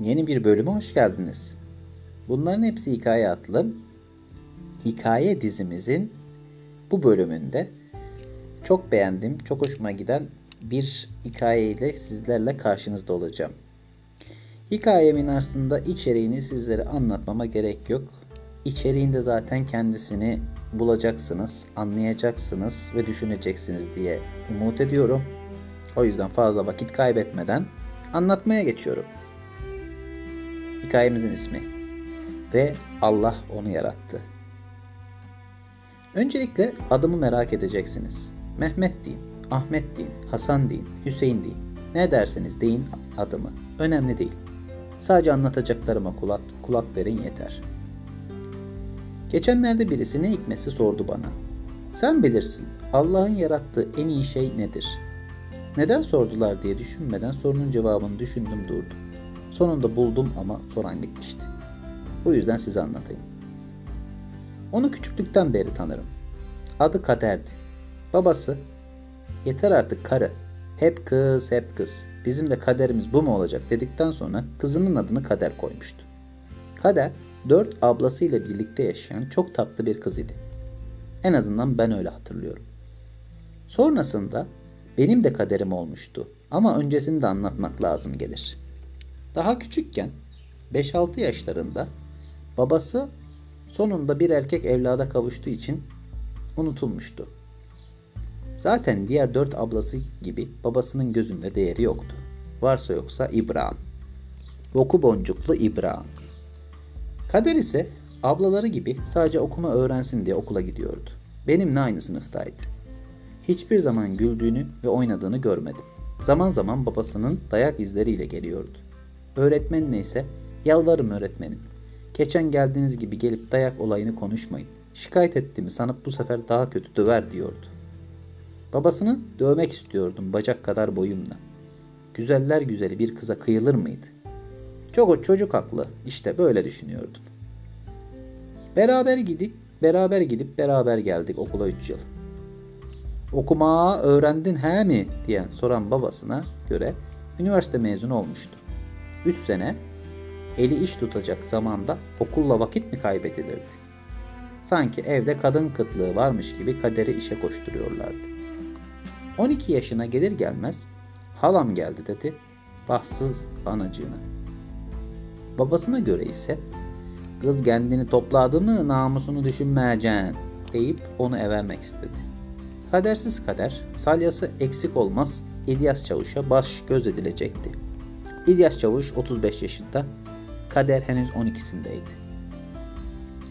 yeni bir bölüme hoş geldiniz. Bunların hepsi hikaye adlı hikaye dizimizin bu bölümünde çok beğendiğim, çok hoşuma giden bir hikayeyle sizlerle karşınızda olacağım. Hikayemin aslında içeriğini sizlere anlatmama gerek yok. İçeriğinde zaten kendisini bulacaksınız, anlayacaksınız ve düşüneceksiniz diye umut ediyorum. O yüzden fazla vakit kaybetmeden anlatmaya geçiyorum. Hikayemizin ismi ve Allah onu yarattı. Öncelikle adımı merak edeceksiniz. Mehmet deyin, Ahmet deyin, Hasan deyin, Hüseyin deyin. Ne derseniz deyin adımı. Önemli değil. Sadece anlatacaklarıma kulak, kulak verin yeter. Geçenlerde birisi ne hikmesi sordu bana. Sen bilirsin Allah'ın yarattığı en iyi şey nedir? Neden sordular diye düşünmeden sorunun cevabını düşündüm durdum. Sonunda buldum ama soran gitmişti. Bu yüzden size anlatayım. Onu küçüklükten beri tanırım. Adı Kader'di. Babası, yeter artık karı, hep kız hep kız, bizim de kaderimiz bu mu olacak dedikten sonra kızının adını Kader koymuştu. Kader, dört ablasıyla birlikte yaşayan çok tatlı bir kız idi. En azından ben öyle hatırlıyorum. Sonrasında benim de kaderim olmuştu ama öncesini de anlatmak lazım gelir. Daha küçükken 5-6 yaşlarında babası sonunda bir erkek evlada kavuştuğu için unutulmuştu. Zaten diğer dört ablası gibi babasının gözünde değeri yoktu. Varsa yoksa İbrahim. Boku boncuklu İbrahim. Kader ise ablaları gibi sadece okuma öğrensin diye okula gidiyordu. Benimle aynı sınıftaydı. Hiçbir zaman güldüğünü ve oynadığını görmedim. Zaman zaman babasının dayak izleriyle geliyordu. Öğretmenine ise yalvarım öğretmenim. Geçen geldiğiniz gibi gelip dayak olayını konuşmayın. Şikayet ettiğimi sanıp bu sefer daha kötü döver diyordu. Babasını dövmek istiyordum bacak kadar boyumla. Güzeller güzeli bir kıza kıyılır mıydı? Çok o çocuk haklı. İşte böyle düşünüyordum. Beraber gidip beraber gidip beraber geldik okula 3 yıl. Okuma öğrendin he mi diye soran babasına göre üniversite mezunu olmuştu. 3 sene eli iş tutacak zamanda okulla vakit mi kaybedilirdi? Sanki evde kadın kıtlığı varmış gibi kaderi işe koşturuyorlardı. 12 yaşına gelir gelmez halam geldi dedi bahtsız anacığına. Babasına göre ise kız kendini topladı mı namusunu düşünmeyeceksin deyip onu evermek istedi. Kadersiz kader salyası eksik olmaz İlyas Çavuş'a baş göz edilecekti. İlyas Çavuş 35 yaşında, Kader henüz 12'sindeydi.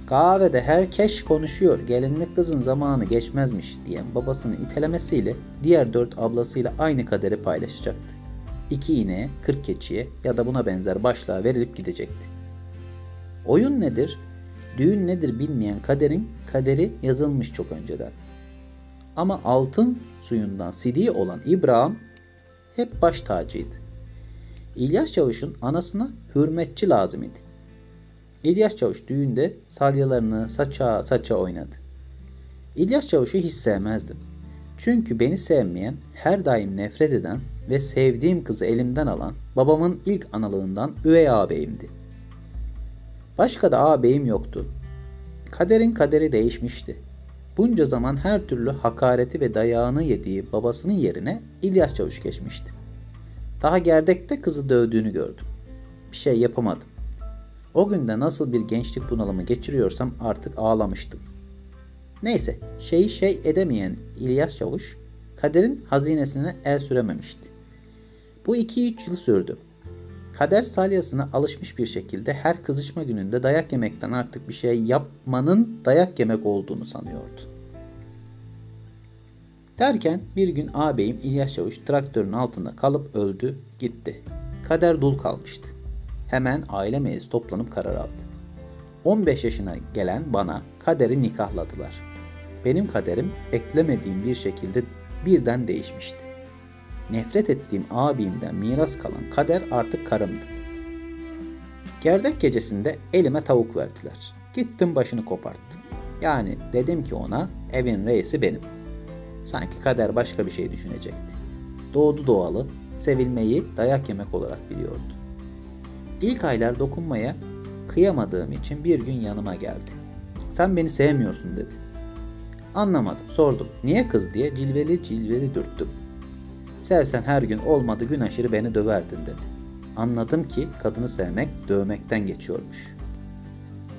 Kahvede herkes konuşuyor, gelinlik kızın zamanı geçmezmiş diyen babasının itelemesiyle diğer dört ablasıyla aynı kaderi paylaşacaktı. İki ineğe, kırk keçiye ya da buna benzer başlığa verilip gidecekti. Oyun nedir, düğün nedir bilmeyen kaderin kaderi yazılmış çok önceden. Ama altın suyundan sidiği olan İbrahim hep baş tacıydı. İlyas Çavuş'un anasına hürmetçi lazım idi. İlyas Çavuş düğünde salyalarını saça saça oynadı. İlyas Çavuş'u hiç sevmezdim. Çünkü beni sevmeyen, her daim nefret eden ve sevdiğim kızı elimden alan babamın ilk analığından üvey ağabeyimdi. Başka da ağabeyim yoktu. Kaderin kaderi değişmişti. Bunca zaman her türlü hakareti ve dayağını yediği babasının yerine İlyas Çavuş geçmişti. Daha gerdekte kızı dövdüğünü gördüm. Bir şey yapamadım. O günde nasıl bir gençlik bunalımı geçiriyorsam artık ağlamıştım. Neyse, şeyi şey edemeyen İlyas Çavuş, kaderin hazinesine el sürememişti. Bu 2-3 yıl sürdü. Kader salyasına alışmış bir şekilde her kızışma gününde dayak yemekten artık bir şey yapmanın dayak yemek olduğunu sanıyordu. Derken bir gün ağabeyim İlyas Çavuş traktörün altında kalıp öldü gitti. Kader dul kalmıştı. Hemen aile meclisi toplanıp karar aldı. 15 yaşına gelen bana kaderi nikahladılar. Benim kaderim beklemediğim bir şekilde birden değişmişti. Nefret ettiğim abimden miras kalan kader artık karımdı. Gerdek gecesinde elime tavuk verdiler. Gittim başını koparttım. Yani dedim ki ona evin reisi benim. Sanki kader başka bir şey düşünecekti. Doğdu doğalı sevilmeyi dayak yemek olarak biliyordu. İlk aylar dokunmaya kıyamadığım için bir gün yanıma geldi. Sen beni sevmiyorsun dedi. Anlamadım. Sordum. Niye kız diye cilveli cilveli dürttüm. Sevsen her gün olmadı gün aşırı beni döverdin dedi. Anladım ki kadını sevmek dövmekten geçiyormuş.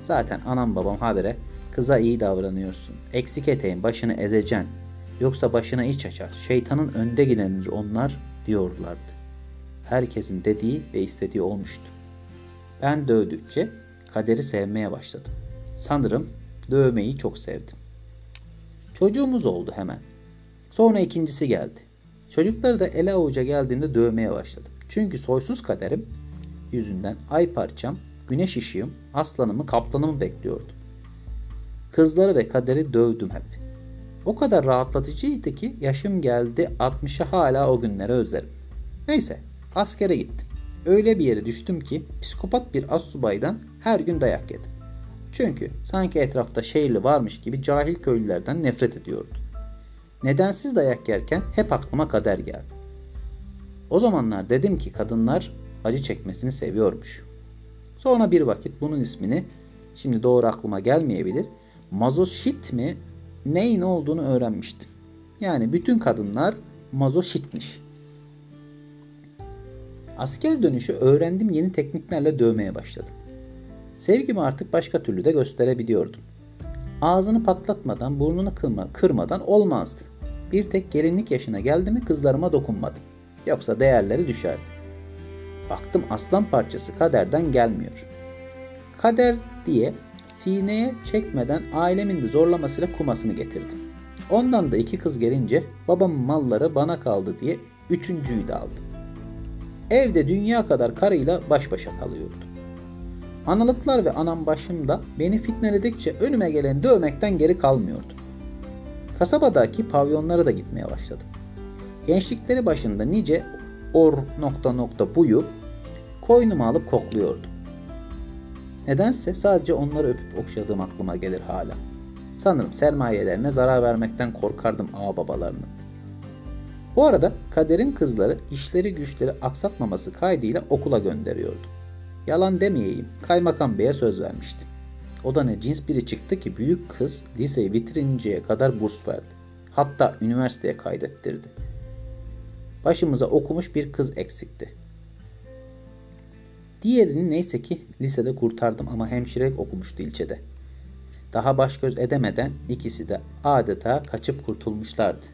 Zaten anam babam habere kıza iyi davranıyorsun. Eksik eteğin başını ezeceksin. Yoksa başına iç açar. Şeytanın önde gidenidir onlar diyorlardı. Herkesin dediği ve istediği olmuştu. Ben dövdükçe kaderi sevmeye başladım. Sanırım dövmeyi çok sevdim. Çocuğumuz oldu hemen. Sonra ikincisi geldi. Çocukları da ele avuca geldiğinde dövmeye başladım. Çünkü soysuz kaderim yüzünden ay parçam, güneş ışığım, aslanımı, kaplanımı bekliyordum. Kızları ve kaderi dövdüm hep. O kadar rahatlatıcıydı ki yaşım geldi 60'a hala o günleri özlerim. Neyse askere gittim. Öyle bir yere düştüm ki psikopat bir assubaydan her gün dayak yedim. Çünkü sanki etrafta şehirli varmış gibi cahil köylülerden nefret ediyordu. Nedensiz dayak yerken hep aklıma kader geldi. O zamanlar dedim ki kadınlar acı çekmesini seviyormuş. Sonra bir vakit bunun ismini şimdi doğru aklıma gelmeyebilir. Mazoşit mi neyin olduğunu öğrenmiştim. Yani bütün kadınlar mazoşitmiş. Asker dönüşü öğrendim yeni tekniklerle dövmeye başladım. Sevgimi artık başka türlü de gösterebiliyordum. Ağzını patlatmadan, burnunu kırma, kırmadan olmazdı. Bir tek gelinlik yaşına geldi mi kızlarıma dokunmadım. Yoksa değerleri düşerdi. Baktım aslan parçası kaderden gelmiyor. Kader diye sineye çekmeden ailemin de zorlamasıyla kumasını getirdim. Ondan da iki kız gelince babamın malları bana kaldı diye üçüncüyü de aldım. Evde dünya kadar karıyla baş başa kalıyordu. Analıklar ve anam başımda beni fitneledikçe önüme gelen dövmekten geri kalmıyordum. Kasabadaki pavyonlara da gitmeye başladım. Gençlikleri başında nice or nokta nokta buyu koynuma alıp kokluyordum. Nedense sadece onları öpüp okşadığım aklıma gelir hala. Sanırım sermayelerine zarar vermekten korkardım ağ babalarının. Bu arada kaderin kızları işleri güçleri aksatmaması kaydıyla okula gönderiyordu. Yalan demeyeyim, kaymakam beye söz vermiştim. O da ne cins biri çıktı ki büyük kız liseyi bitirinceye kadar burs verdi. Hatta üniversiteye kaydettirdi. Başımıza okumuş bir kız eksikti. Diğerini neyse ki lisede kurtardım ama hemşirelik okumuştu ilçede. Daha baş göz edemeden ikisi de adeta kaçıp kurtulmuşlardı.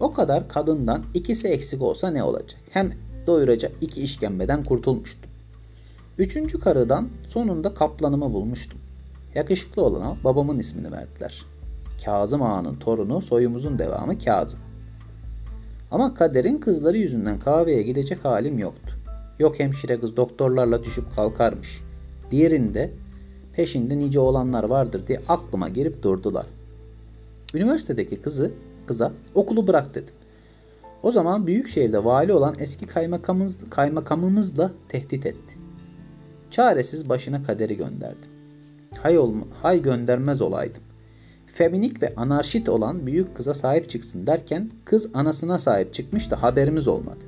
O kadar kadından ikisi eksik olsa ne olacak? Hem doyuracak iki işkembeden kurtulmuştum. Üçüncü karıdan sonunda kaplanımı bulmuştum. Yakışıklı olana babamın ismini verdiler. Kazım Ağa'nın torunu soyumuzun devamı Kazım. Ama kaderin kızları yüzünden kahveye gidecek halim yoktu. Yok hemşire kız doktorlarla düşüp kalkarmış. Diğerinde peşinde nice olanlar vardır diye aklıma girip durdular. Üniversitedeki kızı kıza okulu bırak dedim. O zaman büyük şehirde vali olan eski kaymakamımız, kaymakamımızla tehdit etti. Çaresiz başına kaderi gönderdim. Hay, olma, hay göndermez olaydım. Feminik ve anarşit olan büyük kıza sahip çıksın derken kız anasına sahip çıkmış da haberimiz olmadı.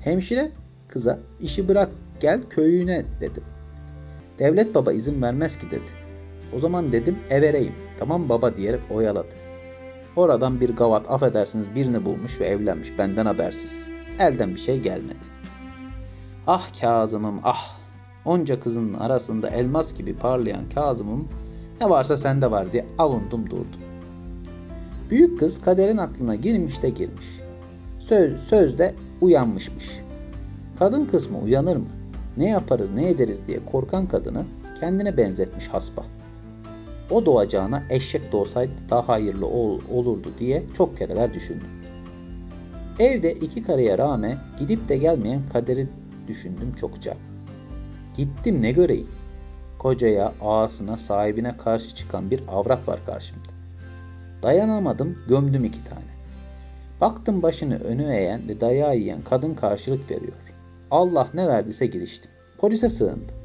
Hemşire kıza işi bırak gel köyüne dedim. Devlet baba izin vermez ki dedi. O zaman dedim evereyim tamam baba diyerek oyaladı. Oradan bir gavat affedersiniz birini bulmuş ve evlenmiş benden habersiz. Elden bir şey gelmedi. Ah Kazım'ım ah Onca kızın arasında elmas gibi parlayan Kazım'ım ne varsa sende var diye avundum durdum. Büyük kız kaderin aklına girmiş de girmiş. Söz, sözde uyanmışmış. Kadın kısmı uyanır mı? Ne yaparız ne ederiz diye korkan kadını kendine benzetmiş hasba. O doğacağına eşek doğsaydı daha hayırlı ol, olurdu diye çok kereler düşündüm. Evde iki karıya rağmen gidip de gelmeyen kaderi düşündüm çokça. Gittim ne göreyim? Kocaya, ağasına, sahibine karşı çıkan bir avrat var karşımda. Dayanamadım, gömdüm iki tane. Baktım başını önü eğen ve dayağı yiyen kadın karşılık veriyor. Allah ne verdiyse giriştim. Polise sığındım.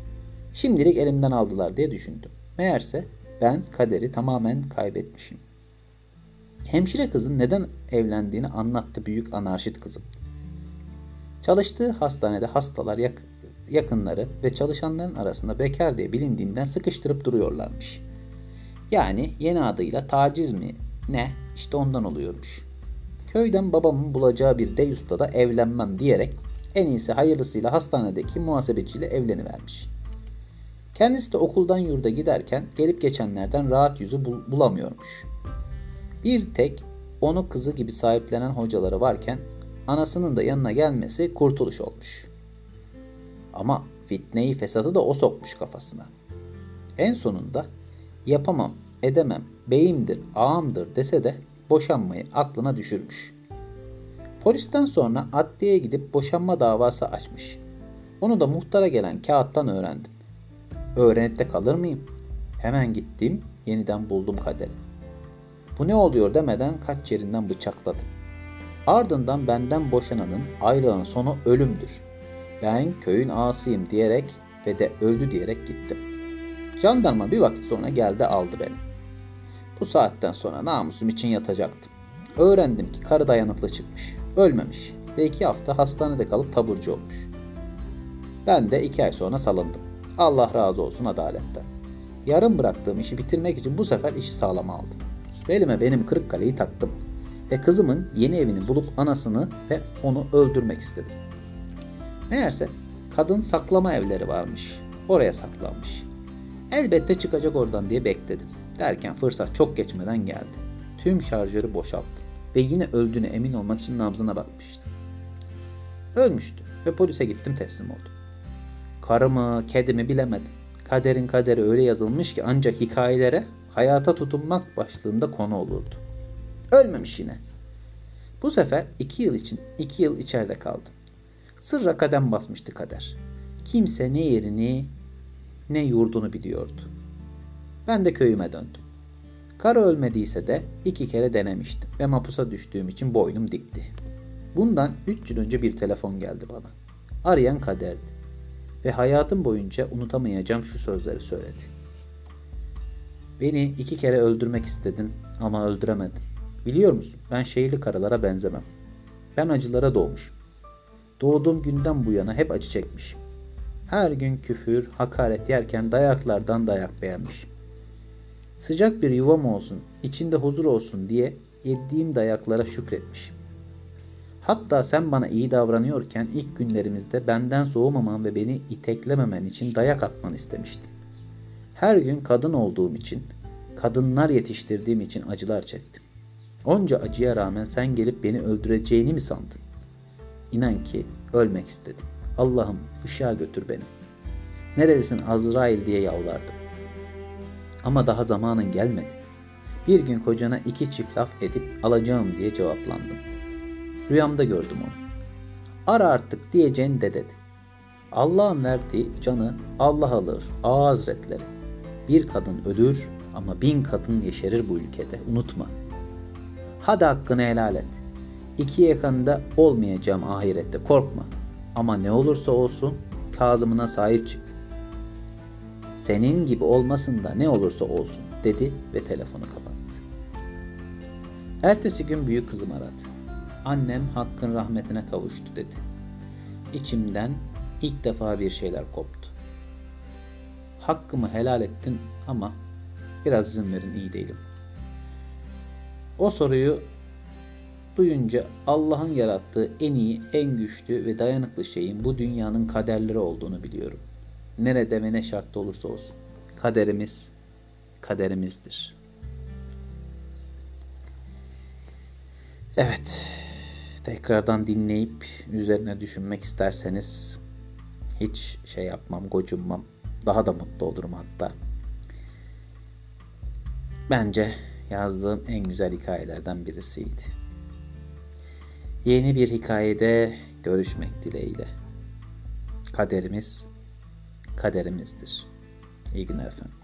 Şimdilik elimden aldılar diye düşündüm. Meğerse ben kaderi tamamen kaybetmişim. Hemşire kızın neden evlendiğini anlattı büyük anarşit kızım. Çalıştığı hastanede hastalar yak yakınları ve çalışanların arasında bekar diye bilindiğinden sıkıştırıp duruyorlarmış. Yani yeni adıyla taciz mi ne işte ondan oluyormuş. Köyden babamın bulacağı bir deyusta da evlenmem diyerek en iyisi hayırlısıyla hastanedeki muhasebeciyle evlenivermiş. Kendisi de okuldan yurda giderken gelip geçenlerden rahat yüzü bul- bulamıyormuş. Bir tek onu kızı gibi sahiplenen hocaları varken anasının da yanına gelmesi kurtuluş olmuş. Ama fitneyi fesadı da o sokmuş kafasına. En sonunda yapamam, edemem, beyimdir, ağamdır dese de boşanmayı aklına düşürmüş. Polisten sonra adliyeye gidip boşanma davası açmış. Onu da muhtara gelen kağıttan öğrendim. Öğrenip de kalır mıyım? Hemen gittim, yeniden buldum kaderi. Bu ne oluyor demeden kaç yerinden bıçakladım. Ardından benden boşananın ayrılığın sonu ölümdür. Ben köyün ağasıyım diyerek ve de öldü diyerek gittim. Jandarma bir vakit sonra geldi aldı beni. Bu saatten sonra namusum için yatacaktım. Öğrendim ki karı dayanıklı çıkmış. Ölmemiş ve iki hafta hastanede kalıp taburcu olmuş. Ben de iki ay sonra salındım. Allah razı olsun adaletten. Yarım bıraktığım işi bitirmek için bu sefer işi sağlama aldım. Belime benim kırık kaleyi taktım ve kızımın yeni evini bulup anasını ve onu öldürmek istedim. Meğerse kadın saklama evleri varmış. Oraya saklanmış. Elbette çıkacak oradan diye bekledim. Derken fırsat çok geçmeden geldi. Tüm şarjörü boşalttım ve yine öldüğüne emin olmak için nabzına bakmıştım. Ölmüştü ve polise gittim teslim oldum. Karımı, kedimi bilemedim. Kaderin kaderi öyle yazılmış ki ancak hikayelere hayata tutunmak başlığında konu olurdu. Ölmemiş yine. Bu sefer iki yıl için iki yıl içeride kaldım. Sırra kadem basmıştı kader. Kimse ne yerini ne yurdunu biliyordu. Ben de köyüme döndüm. Karı ölmediyse de iki kere denemiştim ve mapusa düştüğüm için boynum dikti. Bundan üç yıl önce bir telefon geldi bana. Arayan kaderdi. Ve hayatım boyunca unutamayacağım şu sözleri söyledi. Beni iki kere öldürmek istedin ama öldüremedin. Biliyor musun ben şehirli karılara benzemem. Ben acılara doğmuşum. Doğduğum günden bu yana hep acı çekmişim. Her gün küfür, hakaret yerken dayaklardan dayak beğenmişim. Sıcak bir yuvam olsun, içinde huzur olsun diye yediğim dayaklara şükretmişim. Hatta sen bana iyi davranıyorken ilk günlerimizde benden soğumaman ve beni iteklememen için dayak atmanı istemiştim. Her gün kadın olduğum için, kadınlar yetiştirdiğim için acılar çektim. Onca acıya rağmen sen gelip beni öldüreceğini mi sandın? İnan ki ölmek istedim. Allah'ım ışığa götür beni. Neredesin Azrail diye yalvardım. Ama daha zamanın gelmedi. Bir gün kocana iki çift laf edip alacağım diye cevaplandım. Rüyamda gördüm onu. Ara artık diyeceğin de dedi. Allah'ın verdiği canı Allah alır, hazretleri. Bir kadın ölür ama bin kadın yeşerir bu ülkede. Unutma. Hadi hakkını helal et. İki yakında olmayacağım ahirette korkma. Ama ne olursa olsun Kazım'ına sahip çık. Senin gibi olmasın da ne olursa olsun dedi ve telefonu kapattı. Ertesi gün büyük kızım aradı. Annem hakkın rahmetine kavuştu dedi. İçimden ilk defa bir şeyler koptu. Hakkımı helal ettin ama biraz izin verin iyi değilim. O soruyu duyunca Allah'ın yarattığı en iyi, en güçlü ve dayanıklı şeyin bu dünyanın kaderleri olduğunu biliyorum. Nerede ve ne şartta olursa olsun. Kaderimiz kaderimizdir. Evet. Tekrardan dinleyip üzerine düşünmek isterseniz hiç şey yapmam, gocunmam. Daha da mutlu olurum hatta. Bence yazdığım en güzel hikayelerden birisiydi. Yeni bir hikayede görüşmek dileğiyle. Kaderimiz kaderimizdir. İyi günler efendim.